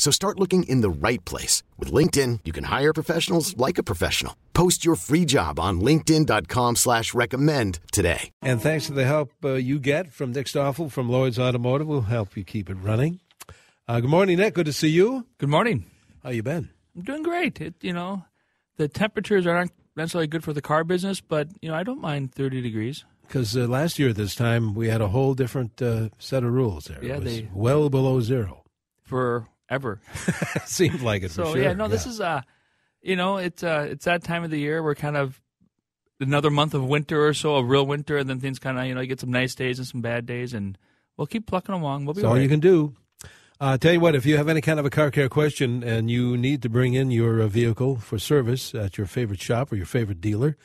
So start looking in the right place. With LinkedIn, you can hire professionals like a professional. Post your free job on linkedin.com slash recommend today. And thanks to the help uh, you get from Nick Stoffel from Lloyd's Automotive, we'll help you keep it running. Uh, good morning, Nick. Good to see you. Good morning. How you been? I'm doing great. It, you know, the temperatures aren't necessarily good for the car business, but, you know, I don't mind 30 degrees. Because uh, last year at this time, we had a whole different uh, set of rules there. Yeah, it was they- well below zero. Forever. Seemed like it so for sure. yeah, no, this is uh you know, it's uh it's that time of the year we're kind of another month of winter or so, of real winter, and then things kind of you know you get some nice days and some bad days, and we'll keep plucking along. We'll be That's all right. you can do. Uh, tell you what, if you have any kind of a car care question and you need to bring in your uh, vehicle for service at your favorite shop or your favorite dealer,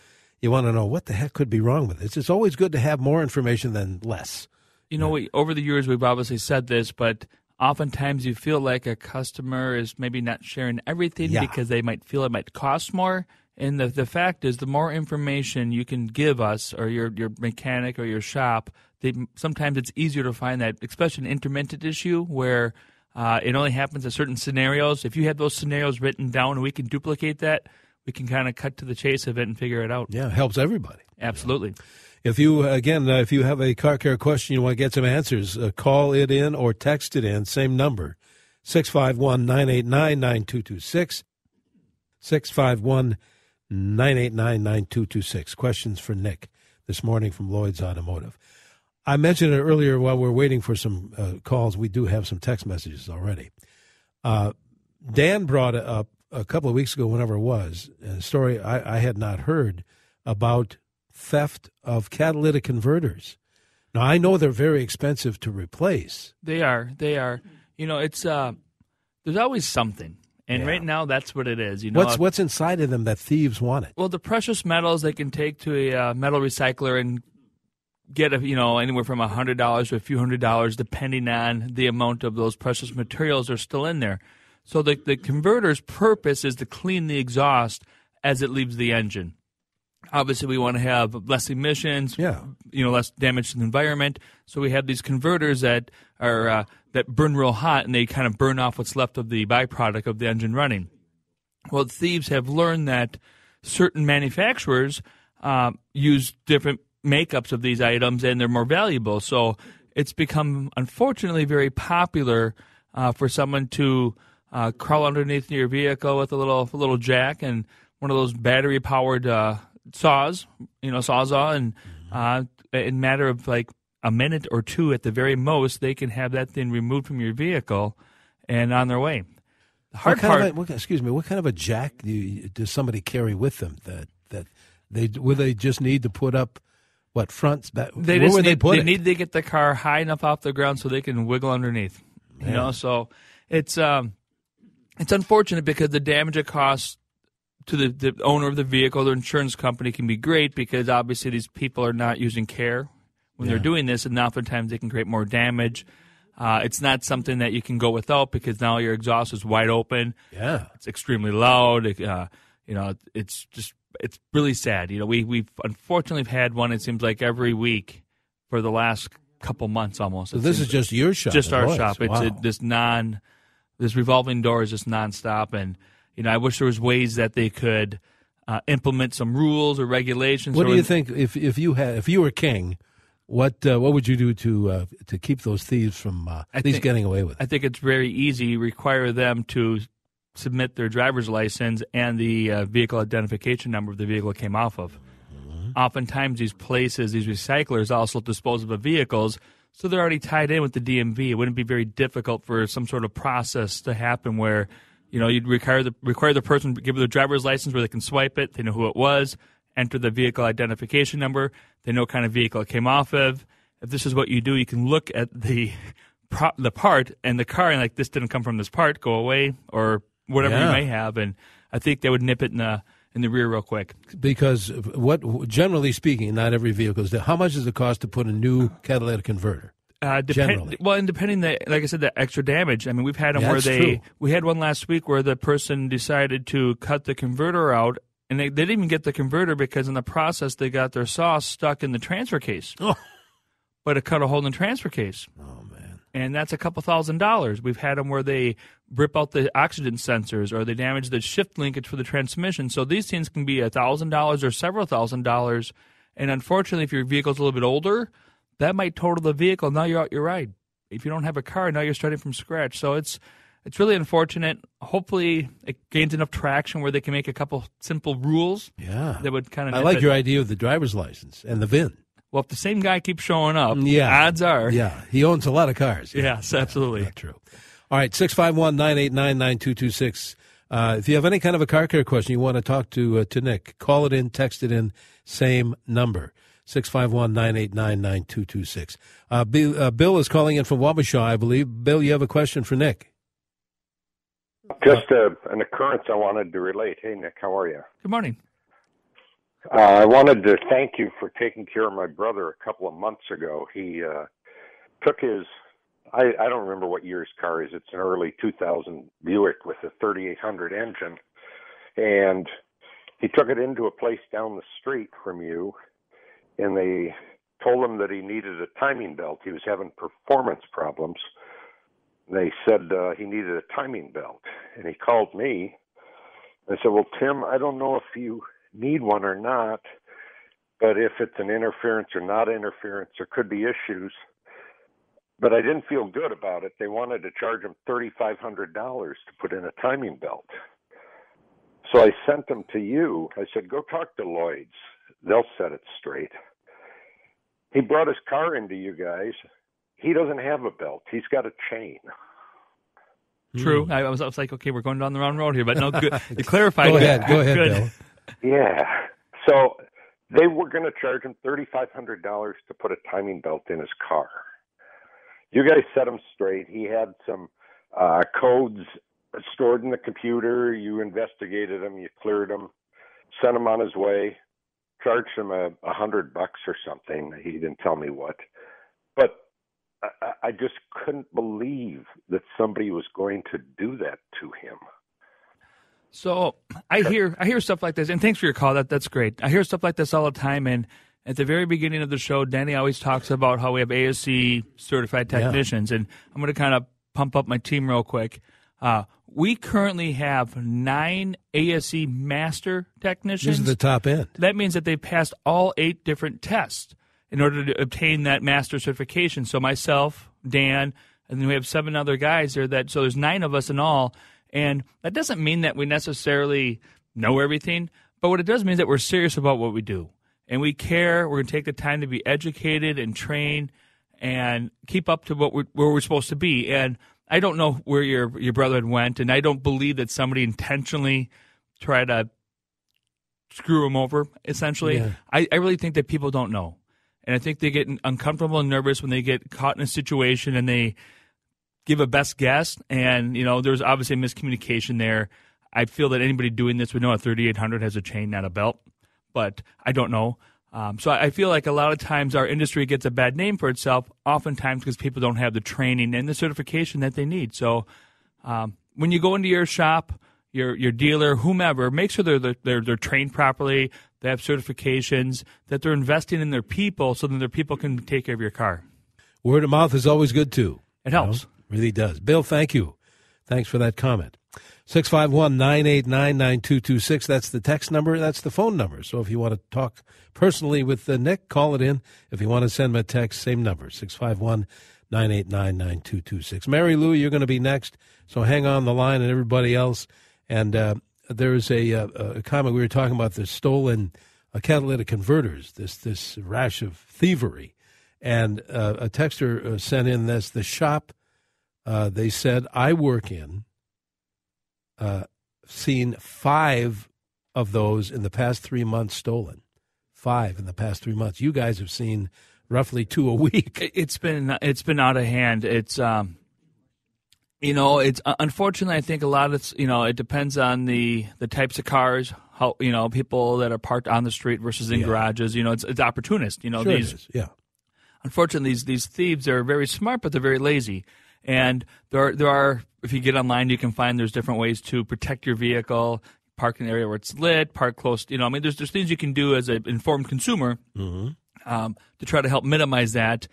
you want to know what the heck could be wrong with it. It's always good to have more information than less. You know, we, over the years we've obviously said this, but oftentimes you feel like a customer is maybe not sharing everything Yeah. because they might feel it might cost more. And the the fact is, the more information you can give us or your your mechanic or your shop, they, sometimes it's easier to find that, especially an intermittent issue where uh, it only happens in certain scenarios. If you have those scenarios written down and we can duplicate that, we can kind of cut to the chase of it and figure it out. Yeah, it helps everybody. Absolutely. If you, again, uh, if you have a car care question, you want to get some answers, uh, call it in or text it in, same number, 651 989 9226. 651 989 9226. Questions for Nick this morning from Lloyd's Automotive. I mentioned it earlier while we're waiting for some uh, calls. We do have some text messages already. Uh, Dan brought it up a couple of weeks ago, whenever it was, a story I, I had not heard about theft of catalytic converters. Now I know they're very expensive to replace. They are. They are. You know, it's uh there's always something. And Yeah. right now that's what it is. You know, What's what's inside of them that thieves want it? well the precious metals they can take to a uh, metal recycler and get a, you know anywhere from a hundred dollars to a few hundred dollars depending on the amount of those precious materials are still in there. So the the converter's purpose is to clean the exhaust as it leaves the engine. Obviously, we want to have less emissions, Yeah. you know, less damage to the environment. So we have these converters that are uh, that burn real hot, and they kind of burn off what's left of the byproduct of the engine running. Well, thieves have learned that certain manufacturers uh, use different makeups of these items, and they're more valuable. So it's become, unfortunately, very popular uh, for someone to uh, crawl underneath your vehicle with a little a little jack and one of those battery powered uh, saws, you know, sawzall, and uh, in a matter of like a minute or two at the very most, they can have that thing removed from your vehicle and on their way. The hard what kind part. of a, what, excuse me, what kind of a jack do you, does somebody carry with them that that they will they just need to put up what fronts back? They where would need, they put it? need to get the car high enough off the ground so they can wiggle underneath. You know, so it's um, it's unfortunate because the damage it costs to the, the owner of the vehicle, the insurance company can be great because obviously these people are not using care when they're doing this, and oftentimes they can create more damage. Uh, it's not something that you can go without because now your exhaust is wide open. yeah, It's extremely loud. It, uh, you know, it's just it's really sad. You know, we we've unfortunately had one. It seems like every week for the last couple months almost. so this is just your shop, just our Lloyd's. shop. It's Wow. a, this non, this revolving door is just nonstop, and you know, I wish there was ways that they could uh, implement some rules or regulations. What or do you think if if you had if you were king? What uh, what would you do to uh, to keep those thieves from uh, at least getting away with it? I think it's very easy. Require them to submit their driver's license and the uh, vehicle identification number of the vehicle it came off of. Oftentimes, these places, these recyclers, also dispose of the vehicles, so they're already tied in with the DMV. It wouldn't be very difficult for some sort of process to happen where, you know, you'd require the require the person to give their driver's license where they can swipe it, they know who it was, enter the vehicle identification number, they know what kind of vehicle it came off of. If this is what you do, you can look at the the part and the car and like this didn't come from this part, go away or whatever Yeah. you may have, and I think they would nip it in the in the rear real quick. Because what, generally speaking, not every vehicle is. How much does it cost to put a new catalytic converter? Uh, Generally. well, and depending the like I said, the extra damage. I mean, we've had them Yeah, where they true. we had one last week where the person decided to cut the converter out, and they, they didn't even get the converter because in the process they got their saw stuck in the transfer case. Oh. But it cut a hole in the transfer case. Oh man. and that's a couple thousand dollars. We've had them where they rip out the oxygen sensors or they damage the shift linkage for the transmission. So these things can be a thousand dollars or several thousand dollars. And unfortunately, if your vehicle's a little bit older, that might total the vehicle. Now you're out your ride. If you don't have a car, now you're starting from scratch. So it's it's really unfortunate. Hopefully, it gains enough traction where they can make a couple simple rules Yeah. that would kind of. I like your idea of the driver's license and the VIN. Well, if the same guy keeps showing up, Yeah. odds are, Yeah, he owns a lot of cars. yes, absolutely. Not true. All right, 651 989 9226. Uh, If you have any kind of a car care question you want to talk to uh, to Nick, call it in, text it in, same number, 651 989 9226. Bill uh, Bill is calling in from Wabasha, I believe. Bill, you have a question for Nick. Just uh an occurrence I wanted to relate. Hey, Nick, how are you? Good morning. Uh, I wanted to thank you for taking care of my brother a couple of months ago. He uh, took his, I, I don't remember what year his car is. It's an early 2000 Buick with a 3800 engine. And he took it into a place down the street from you, and they told him that he needed a timing belt. He was having performance problems. They said uh, he needed a timing belt, and he called me. I said, "Well, Tim, I don't know if you need one or not, but if it's an interference or not interference, there could be issues." But I didn't feel good about it. They wanted to charge him thirty-five hundred dollars to put in a timing belt. So I sent them to you. I said, "Go talk to Lloyd's. They'll set it straight." He brought his car into you guys. He doesn't have a belt. He's got a chain. True. I, was, I was like, okay, we're going down the wrong road here, but no, good. You clarified. Go ahead, go ahead, Good. Bill. Yeah. So they were going to charge him thirty-five hundred dollars to put a timing belt in his car. You guys set him straight. He had some uh, codes stored in the computer. You investigated him. You cleared him. Sent him on his way. Charged him a, a hundred bucks or something. He didn't tell me what, but I, I- I just couldn't believe that somebody was going to do that to him. So I hear I hear stuff like this, and thanks for your call. That that's great. I hear stuff like this all the time, and at the very beginning of the show, Danny always talks about how we have ASE certified Yeah. technicians, and I'm going to kind of pump up my team real quick. Uh, we currently have nine ASE master technicians. This is the top end. that means that they passed all eight different tests in order to obtain that master certification. So myself, Dan, and then we have seven other guys there that so there's nine of us in all. And that doesn't mean that we necessarily know everything, but what it does mean is that we're serious about what we do. And we care. We're going to take the time to be educated and train and keep up to what we're, where we're supposed to be. And I don't know where your your brother had went, and I don't believe that somebody intentionally tried to screw him over. Essentially, Yeah. I, I really think that people don't know, and I think they get uncomfortable and nervous when they get caught in a situation and they give a best guess. And you know, there's obviously a miscommunication there. I feel that anybody doing this would know a 3800 has a chain, not a belt, but I don't know. Um, so I feel like a lot of times our industry gets a bad name for itself, oftentimes because people don't have the training and the certification that they need. So um, when you go into your shop, your your dealer, whomever, make sure they're they're they're trained properly, they have certifications, that they're investing in their people, so that their people can take care of your car. Word of mouth is always good too. It helps. Really does. Bill, thank you. Thanks for that comment. 651 989 9226. That's the text number. That's the phone number. So if you want to talk personally with uh, Nick, call it in. If you want to send him a text, same number 651 989 9226. Mary Lou, you're going to be next. So hang on the line and everybody else. And uh, there's a, uh, a comment we were talking about the stolen uh, catalytic converters, this, this rash of thievery. And uh, a texter sent in this the shop they said I work in uh, seen five of those in the past three months stolen. Five in the past three months. You guys have seen roughly two a week. It- It's been it's been out of hand. It's um, you know, it's uh, unfortunately I think a lot of it's, you know it depends on the the types of cars, how you know people that are parked on the street versus in Yeah. garages. You know, it's it's opportunist. You know, Sure these Yeah. unfortunately these these thieves are very smart but they're very lazy and there are, there are if you get online you can find there's different ways to protect your vehicle park in an area where it's lit park close you know i mean there's there's things you can do as an informed consumer um, to try to help minimize that.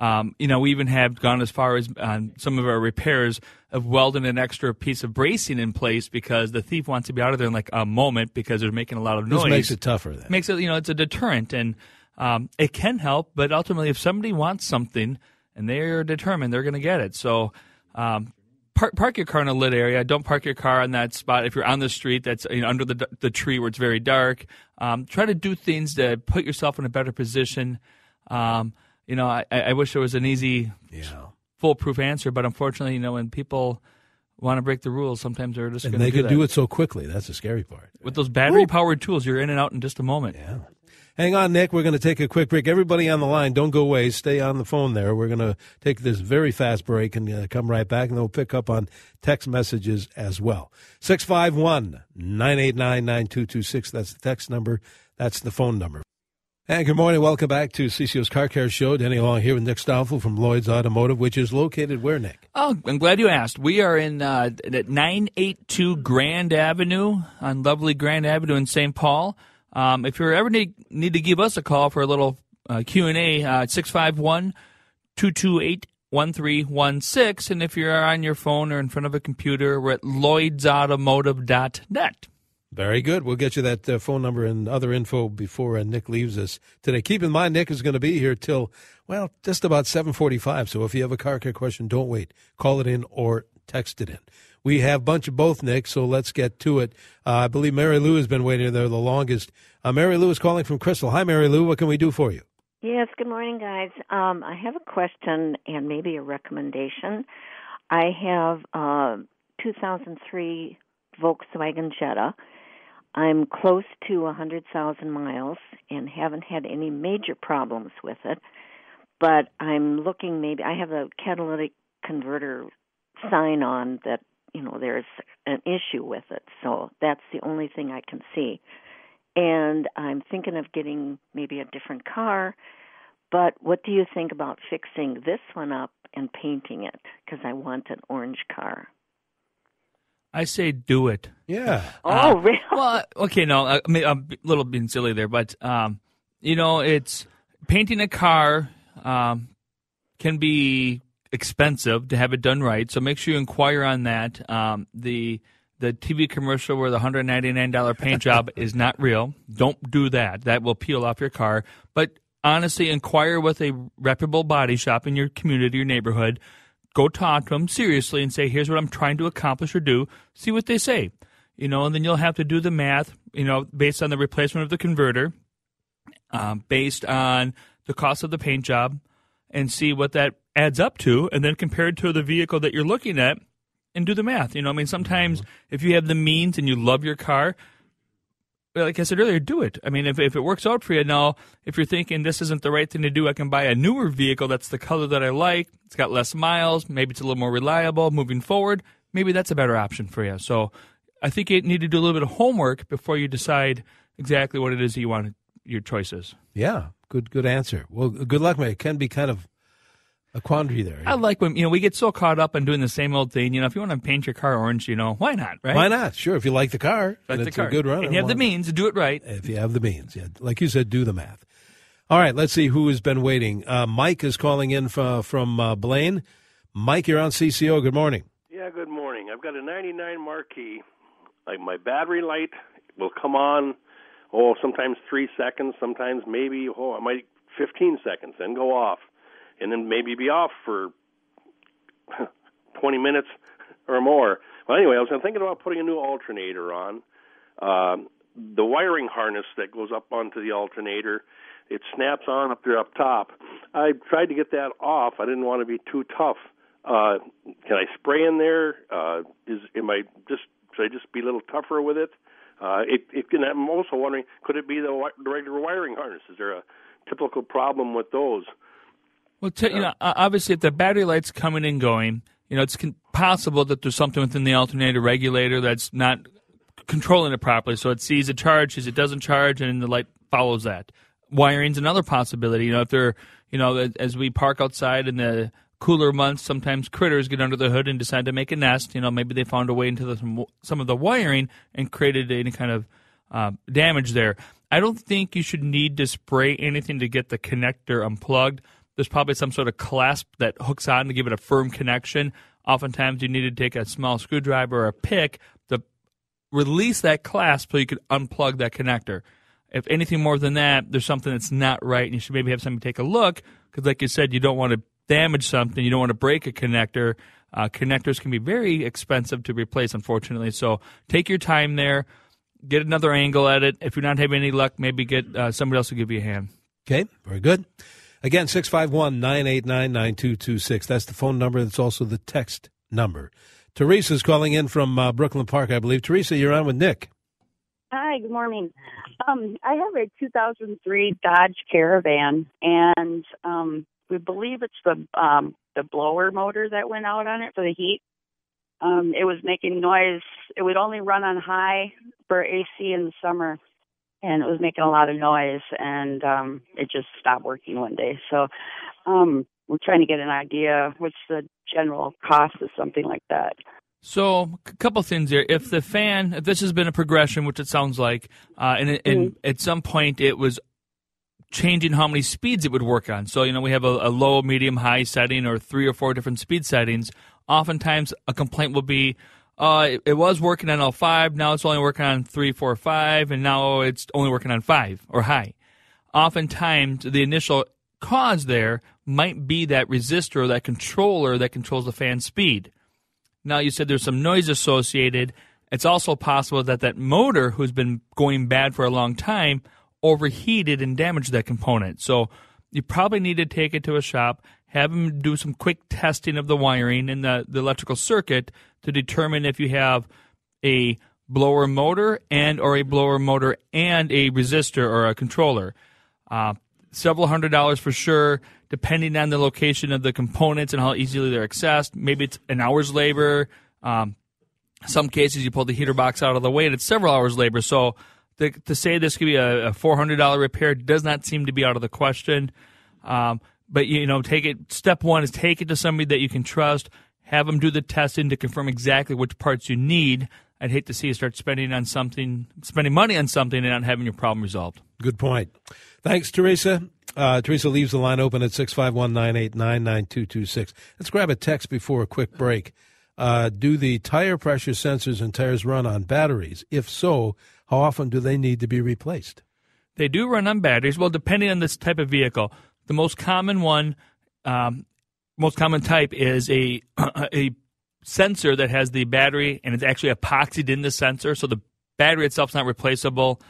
Um, you know we even have gone as far as on some of our repairs of welding an extra piece of bracing in place because the thief wants to be out of there in like a moment because they're making a lot of noise This makes it tougher then. makes it you know it's a deterrent and um, it can help but ultimately if somebody wants something and they're determined they're going to get it. So um, park, park your car in a lit area don't park your car on that spot if you're on the street that's you know, under the, the tree where it's very dark um, try to do things to put yourself in a better position um, you know I, I wish there was an easy yeah. foolproof answer but unfortunately you know when people want to break the rules sometimes they're just And they do could that. do it so quickly. That's the scary part. with those battery powered tools you're in and out in just a moment Yeah. Hang on, Nick. We're going to take a quick break. Everybody on the line, don't go away. Stay on the phone there. We're going to take this very fast break and uh, come right back, and then we'll pick up on text messages as well. 651 989 9226. That's the text number. That's the phone number. And good morning. Welcome back to CCO's Car Care Show. Danny Long here with Nick Stoffel from Lloyd's Automotive, which is located where, Nick? Oh, I'm glad you asked. We are in uh, at 982 Grand Avenue on lovely Grand Avenue in St. Paul. Um, if you ever need, need to give us a call for a little uh, Q&A, uh, 651-228-1316. And if you're on your phone or in front of a computer, we're at lloydsautomotive.net. Very good. We'll get you that uh, phone number and other info before uh, Nick leaves us today. Keep in mind, Nick is going to be here till well, just about seven forty-five. So if you have a car care question, don't wait. Call it in or text it in. We have a bunch of both, Nick. So let's get to it. Uh, I believe Mary Lou has been waiting there the longest. Uh, Mary Lou is calling from Crystal. Hi, Mary Lou. What can we do for you? Yes, good morning, guys. Um, I have a question and maybe a recommendation. I have a 2003 Volkswagen Jetta. I'm close to 100,000 miles and haven't had any major problems with it. But I'm looking maybe, I have a catalytic converter sign on that, you know, there's an issue with it. So that's the only thing I can see and I'm thinking of getting maybe a different car. But what do you think about fixing this one up and painting it? Because I want an orange car. I say do it. Yeah. Oh, really? Well, okay, no, I mean, I'm a little being silly there, but um, you know, it's painting a car um, can be expensive to have it done right. So make sure you inquire on that. Um, the the TV commercial where the hundred ninety nine dollar paint job is not real. Don't do that. That will peel off your car. But honestly, inquire with a reputable body shop in your community, your neighborhood. Go talk to them seriously and say, "Here's what I'm trying to accomplish or do." See what they say you know, and then you'll have to do the math, you know, based on the replacement of the converter, um, based on the cost of the paint job, and see what that adds up to, and then compare it to the vehicle that you're looking at, and do the math. You know, I mean, sometimes mm-hmm. if you have the means and you love your car, like I said earlier, do it. I mean, if, if it works out for you now, if you're thinking this isn't the right thing to do, I can buy a newer vehicle that's the color that I like. It's got less miles. Maybe it's a little more reliable moving forward. Maybe that's a better option for you. So I think you need to do a little bit of homework before you decide exactly what it is that you want your choices. Yeah. Good. Good answer. Well, good luck, mate. It can be kind of a quandary there. I like when you know we get so caught up on doing the same old thing. You know, if you want to paint your car orange, you know, why not? Right? Why not? Sure. If you like the car, Like and the it's car. a good run, and you have the means to do it right. if you have the means. Yeah, like you said, do the math. All right, let's see who has been waiting. Uh, Mike is calling in from, from uh, Blaine. Mike, you're on CCO. Good morning. Yeah, good morning. I've got a 99 Marquis. Like my battery light will come on, oh, sometimes three seconds, sometimes maybe, oh, I might 15 seconds, then go off, and then maybe be off for 20 minutes or more. Well, anyway, I was thinking about putting a new alternator on. Um, the wiring harness that goes up onto the alternator, it snaps on up there up top. I tried to get that off. I didn't want to be too tough. Uh, can I spray in there? Uh, is am I just should I just be a little tougher with it? Uh, it, it and I'm also wondering, could it be the, the regular wiring harness? Is there a typical problem with those? Well, t- you know, obviously, if the battery light's coming and going, you know, it's con- possible that there's something within the alternator regulator that's not controlling it properly. So it sees a charge, it doesn't charge, and the light follows that. Wiring's another possibility. You know, if they're, you know, as we park outside in the cooler months, sometimes critters get under the hood and decide to make a nest. You know, maybe they found a way into the, some of the wiring and created any kind of uh, damage there. I don't think you should need to spray anything to get the connector unplugged. There's probably some sort of clasp that hooks on to give it a firm connection. Oftentimes, you need to take a small screwdriver or a pick to release that clasp so you can unplug that connector. If anything more than that, there's something that's not right, and you should maybe have somebody take a look because, like you said, you don't want to damage something, you don't want to break a connector. Uh, connectors can be very expensive to replace, unfortunately. So take your time there, get another angle at it. If you're not having any luck, maybe get uh, somebody else to give you a hand. Okay, very good. Again, 651 989 9226. That's the phone number. That's also the text number. Teresa's calling in from uh, Brooklyn Park, I believe. Teresa, you're on with Nick. Hi, good morning. Um, I have a 2003 Dodge Caravan, and um, we believe it's the um, the blower motor that went out on it for the heat. Um, it was making noise. It would only run on high for AC in the summer, and it was making a lot of noise. And um, it just stopped working one day. So um, we're trying to get an idea what's the general cost of something like that. So, a couple things here. If the fan, if this has been a progression, which it sounds like, uh, and, and mm-hmm. at some point it was changing how many speeds it would work on. So, you know, we have a, a, low, medium, high setting or three or four different speed settings. Oftentimes, a complaint will be, uh, it, it, was working on all five, now it's only working on three, four, five, and now it's only working on five or high. Oftentimes, the initial cause there might be that resistor or that controller that controls the fan speed. Now, you said there's some noise associated. It's also possible that that motor, who's been going bad for a long time, overheated and damaged that component. So you probably need to take it to a shop, have them do some quick testing of the wiring and the, the electrical circuit to determine if you have a blower motor and or a blower motor and a resistor or a controller. Uh, several hundred dollars for sure, depending on the location of the components and how easily they're accessed. Maybe it's an hour's labor. Um, some cases you pull the heater box out of the way and it's several hours labor. So to, to say this could be a, a $400 repair does not seem to be out of the question. Um, but you know, take it. Step one is take it to somebody that you can trust. Have them do the testing to confirm exactly which parts you need. I'd hate to see you start spending on something, spending money on something, and not having your problem resolved. Good point. Thanks, Teresa. Uh, Teresa leaves the line open at 651 989 9226. Let's grab a text before a quick break. Uh, do the tire pressure sensors and tires run on batteries? If so, how often do they need to be replaced? They do run on batteries. Well, depending on this type of vehicle, the most common one, um, most common type is a a sensor that has the battery and it's actually epoxied in the sensor, so the battery itself is not replaceable.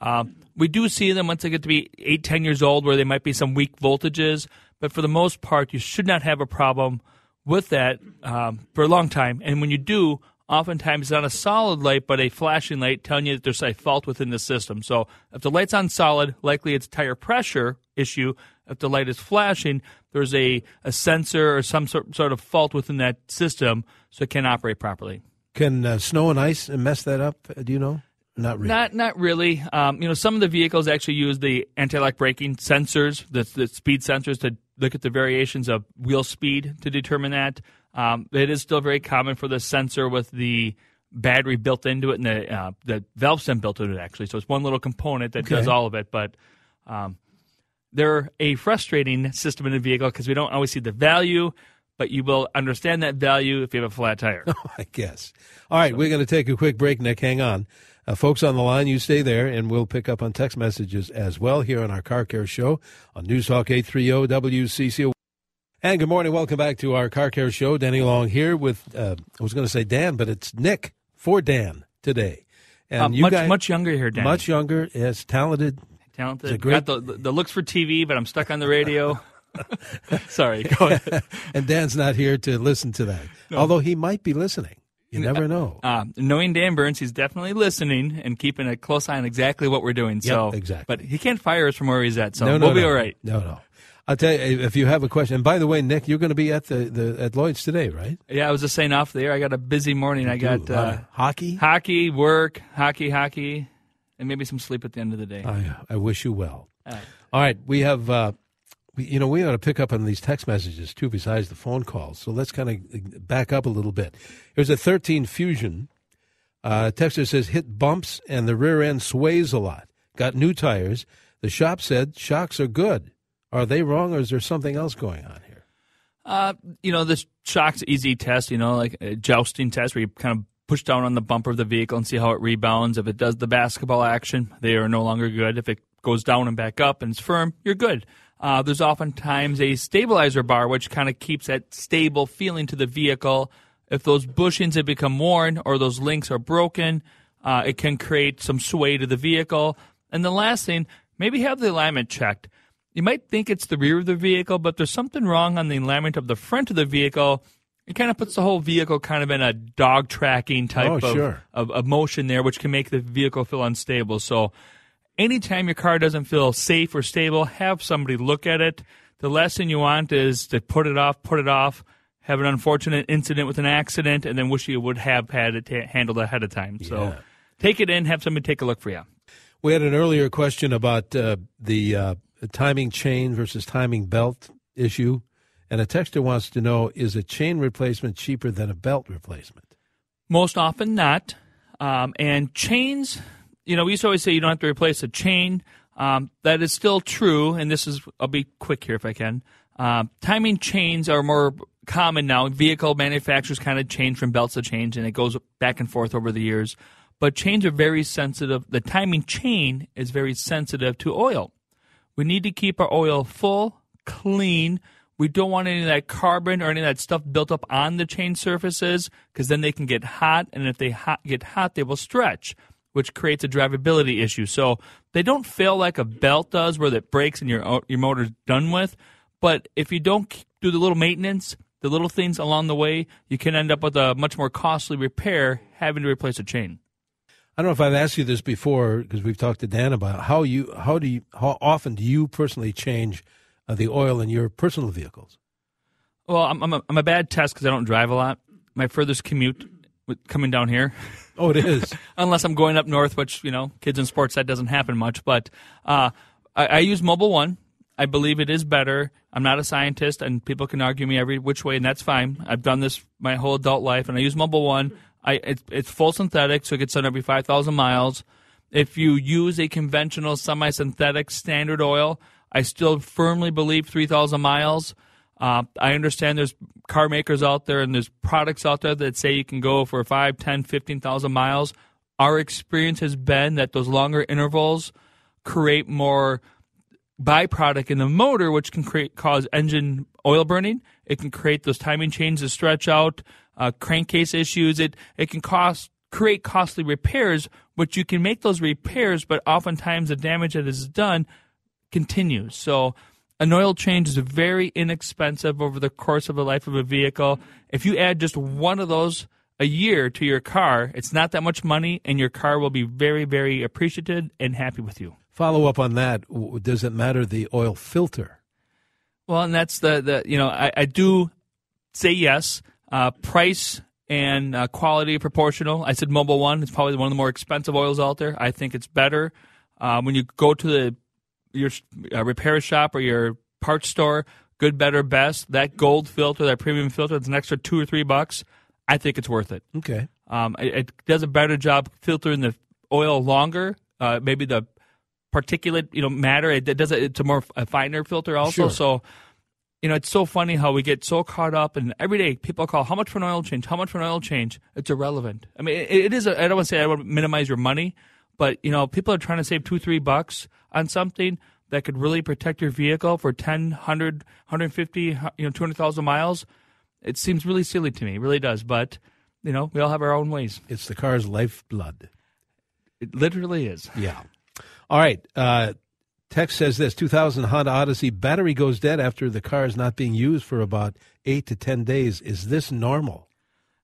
Um, we do see them once they get to be eight, ten years old, where they might be some weak voltages, but for the most part, you should not have a problem with that um, for a long time. And when you do, oftentimes it's not a solid light, but a flashing light telling you that there's a fault within the system. So if the light's on solid, likely it's tire pressure issue. If the light is flashing, there's a, a sensor or some sort, sort of fault within that system, so it can't operate properly. Can uh, snow and ice mess that up? Do you know? Not really. Not not really. Um, you know, some of the vehicles actually use the anti-lock braking sensors, the, the speed sensors, to look at the variations of wheel speed to determine that. Um, it is still very common for the sensor with the battery built into it and the uh, the valve stem built into it actually. So it's one little component that okay. does all of it, but um, they're a frustrating system in a vehicle because we don't always see the value. But you will understand that value if you have a flat tire. Oh, I guess. All right, so. we're going to take a quick break, Nick. Hang on. Uh, folks on the line, you stay there, and we'll pick up on text messages as well here on our Car Care Show on Newstalk 830 WCCO. And good morning. Welcome back to our Car Care Show. Danny Long here with, uh, I was going to say Dan, but it's Nick for Dan today. And uh, you much, guys, much younger here, Dan. Much younger, yes, talented. Talented. Great... Got the, the looks for TV, but I'm stuck on the radio. Sorry, go ahead. and Dan's not here to listen to that, no. although he might be listening. You never know. Uh, knowing Dan Burns, he's definitely listening and keeping a close eye on exactly what we're doing. So, exactly. But he can't fire us from where he's at, so no, no, we'll be no. all right. No, no. I'll tell you if you have a question. And by the way, Nick, you're going to be at the, the at Lloyd's today, right? Yeah, I was just saying off the air. I got a busy morning. I got uh, hockey, hockey, work, hockey, hockey, and maybe some sleep at the end of the day. I, I wish you well. All right, we have. Uh, we, you know, we ought to pick up on these text messages too, besides the phone calls. So let's kind of back up a little bit. There's a 13 Fusion. Uh, texter says hit bumps and the rear end sways a lot. Got new tires. The shop said shocks are good. Are they wrong, or is there something else going on here? Uh, you know, this shock's easy test. You know, like a jousting test where you kind of push down on the bumper of the vehicle and see how it rebounds. If it does the basketball action, they are no longer good. If it goes down and back up and it's firm, you're good. Uh, there's oftentimes a stabilizer bar which kind of keeps that stable feeling to the vehicle. If those bushings have become worn or those links are broken, uh, it can create some sway to the vehicle. And the last thing, maybe have the alignment checked. You might think it's the rear of the vehicle, but there's something wrong on the alignment of the front of the vehicle. It kind of puts the whole vehicle kind of in a dog tracking type Oh, of, sure. of, of motion there, which can make the vehicle feel unstable. So, anytime your car doesn't feel safe or stable, have somebody look at it. The last thing you want is to put it off, put it off, have an unfortunate incident with an accident, and then wish you would have had it handled ahead of time. So, Yeah. take it in, have somebody take a look for you. We had an earlier question about uh, the uh, timing chain versus timing belt issue, and a texter wants to know: Is a chain replacement cheaper than a belt replacement? Most often not. Um, and chains, you know, we used to always say you don't have to replace a chain. Um, that is still true, and this is, I'll be quick here if I can. Uh, timing chains are more common now. Vehicle manufacturers kind of change from belts to chains, and it goes back and forth over the years. But chains are very sensitive. The timing chain is very sensitive to oil. We need to keep our oil full, clean. We don't want any of that carbon or any of that stuff built up on the chain surfaces because then they can get hot, and if they hot, get hot, they will stretch, which creates a drivability issue. So they don't fail like a belt does, where it breaks and your your motor's done with. But if you don't do the little maintenance, the little things along the way, you can end up with a much more costly repair, having to replace a chain. I don't know if I've asked you this before because we've talked to Dan about how you how do you how often do you personally change uh, the oil in your personal vehicles? Well, I'm I'm a, I'm a bad test because I don't drive a lot. My furthest commute with coming down here, Oh, it is. unless I'm going up north, which you know, kids in sports that doesn't happen much. But uh, I, I use Mobil One. I believe it is better. I'm not a scientist, and people can argue me every which way, and that's fine. I've done this my whole adult life, and I use Mobil One. I it's, it's full synthetic, so it gets done every 5,000 miles. If you use a conventional semi-synthetic standard oil, I still firmly believe 3,000 miles. Uh, I understand there's car makers out there and there's products out there that say you can go for 5, 10, 15,000 miles. Our experience has been that those longer intervals create more byproduct in the motor, which can create cause engine oil burning. It can create those timing chains to stretch out, uh, crankcase issues. It it can cost create costly repairs, but you can make those repairs, but oftentimes the damage that is done continues. So an oil change is very inexpensive over the course of the life of a vehicle. If you add just one of those a year to your car, it's not that much money, and your car will be very, very appreciative and happy with you. Follow up on that. Does it matter the oil filter? Well, and that's the, the you know, I, I do say yes. Uh, price and uh, quality proportional. I said Mobil One. It's probably one of the more expensive oils out there. I think it's better. Uh, when you go to the your uh, repair shop or your parts store, good, better, best, that gold filter, that premium filter, it's an extra two or three bucks. I think it's worth it. Okay. Um, it, it does a better job filtering the oil longer. Uh, maybe the particulate, you know, matter. It, it does it. It's a more a finer filter also. Sure. So, you know, it's so funny how we get so caught up, and every day people call, "How much for an oil change? How much for an oil change?" It's irrelevant. I mean, it, it is. A, I don't want to say I want to minimize your money, but you know, people are trying to save two, three bucks on something that could really protect your vehicle for 10, 100, 150, you know, 200,000 miles. It seems really silly to me. It really does. But, you know, we all have our own ways. It's the car's lifeblood. It literally is. Yeah. All right. Uh, text says this 2000 Honda Odyssey battery goes dead after the car is not being used for about eight to 10 days. Is this normal?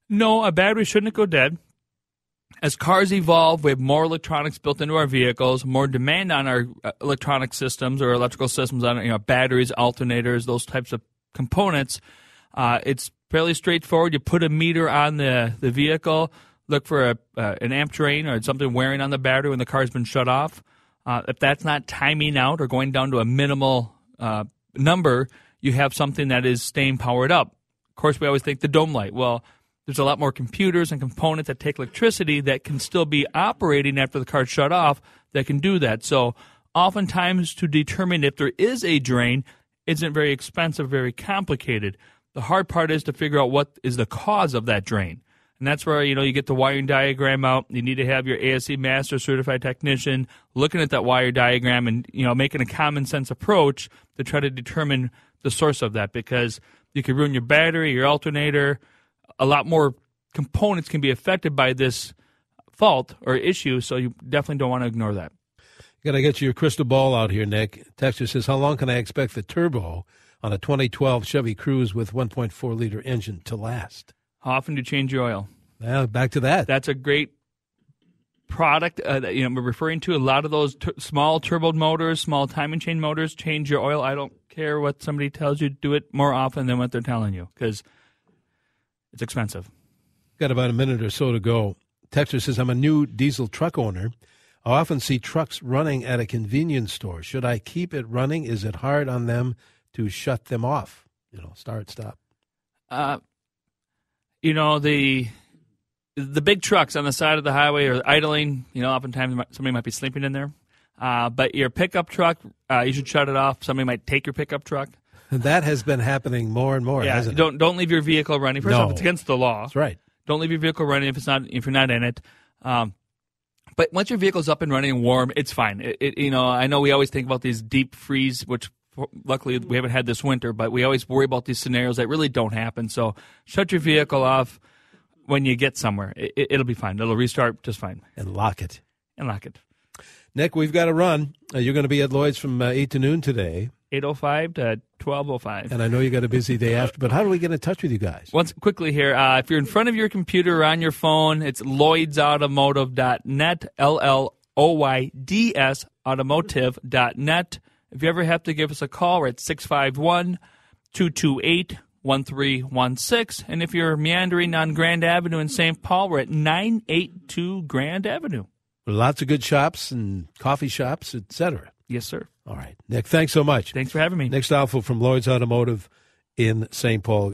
No, a battery shouldn't go dead. as cars evolve, we have more electronics built into our vehicles, more demand on our uh, electronic systems or electrical systems on you know batteries, alternators, those types of components. Uh, it's fairly straightforward. You put a meter on the, the vehicle, look for a, uh, an amp drain or something wearing on the battery when the car's been shut off. Uh, if that's not timing out or going down to a minimal uh, number, you have something that is staying powered up. Of course, we always think the dome light. Well, there's a lot more computers and components that take electricity that can still be operating after the car's shut off that can do that. So, oftentimes, to determine if there is a drain isn't very expensive, very complicated. The hard part is to figure out what is the cause of that drain. And that's where, you know, you get the wiring diagram out. You need to have your ASE master certified technician looking at that wire diagram and, you know, making a common sense approach to try to determine the source of that because you could ruin your battery, your alternator, a lot more components can be affected by this fault or issue, so you definitely don't want to ignore that. Got to get your crystal ball out here, Nick. Texture says, How long can I expect the turbo on a 2012 Chevy Cruze with 1.4 liter engine to last? How often do you change your oil? Well, back to that. That's a great product uh, that you know we're referring to. A lot of those t- small turbo motors, small timing chain motors, change your oil. I don't care what somebody tells you. Do it more often than what they're telling you because it's expensive. Got about a minute or so to go. Texter says, I'm a new diesel truck owner. I often see trucks running at a convenience store. Should I keep it running? Is it hard on them to shut them off? You know, start, stop. Uh, you know the the big trucks on the side of the highway are idling. You know, oftentimes somebody might be sleeping in there. Uh, but your pickup truck, uh, you should shut it off. Somebody might take your pickup truck. That has been happening more and more. Yeah, hasn't don't it? don't leave your vehicle running. First No. off, it's against the law. That's right. Don't leave your vehicle running if it's not if you're not in it. Um, but once your vehicle's up and running and warm, it's fine. It, it, you know, I know we always think about these deep freeze, which luckily we haven't had this winter, but we always worry about these scenarios that really don't happen. So shut your vehicle off when you get somewhere. It, it'll be fine. It'll restart just fine And lock it. and lock it. Nick, we've got to run. Uh, you're going to be at Lloyd's from uh, 8 to noon today. 805 to 1205. And I know you got a busy day after, but how do we get in touch with you guys? Once quickly here, uh, if you're in front of your computer or on your phone, it's lloydsautomotive.net, L L O Y D S automotive.net. If you ever have to give us a call, we're at 651 228 1316. And if you're meandering on Grand Avenue in St. Paul, we're at 982 Grand Avenue. Lots of good shops and coffee shops, etc. Yes, sir. All right. Nick, thanks so much. Thanks for having me. Nick Stoffel from Lloyd's Automotive in St. Paul.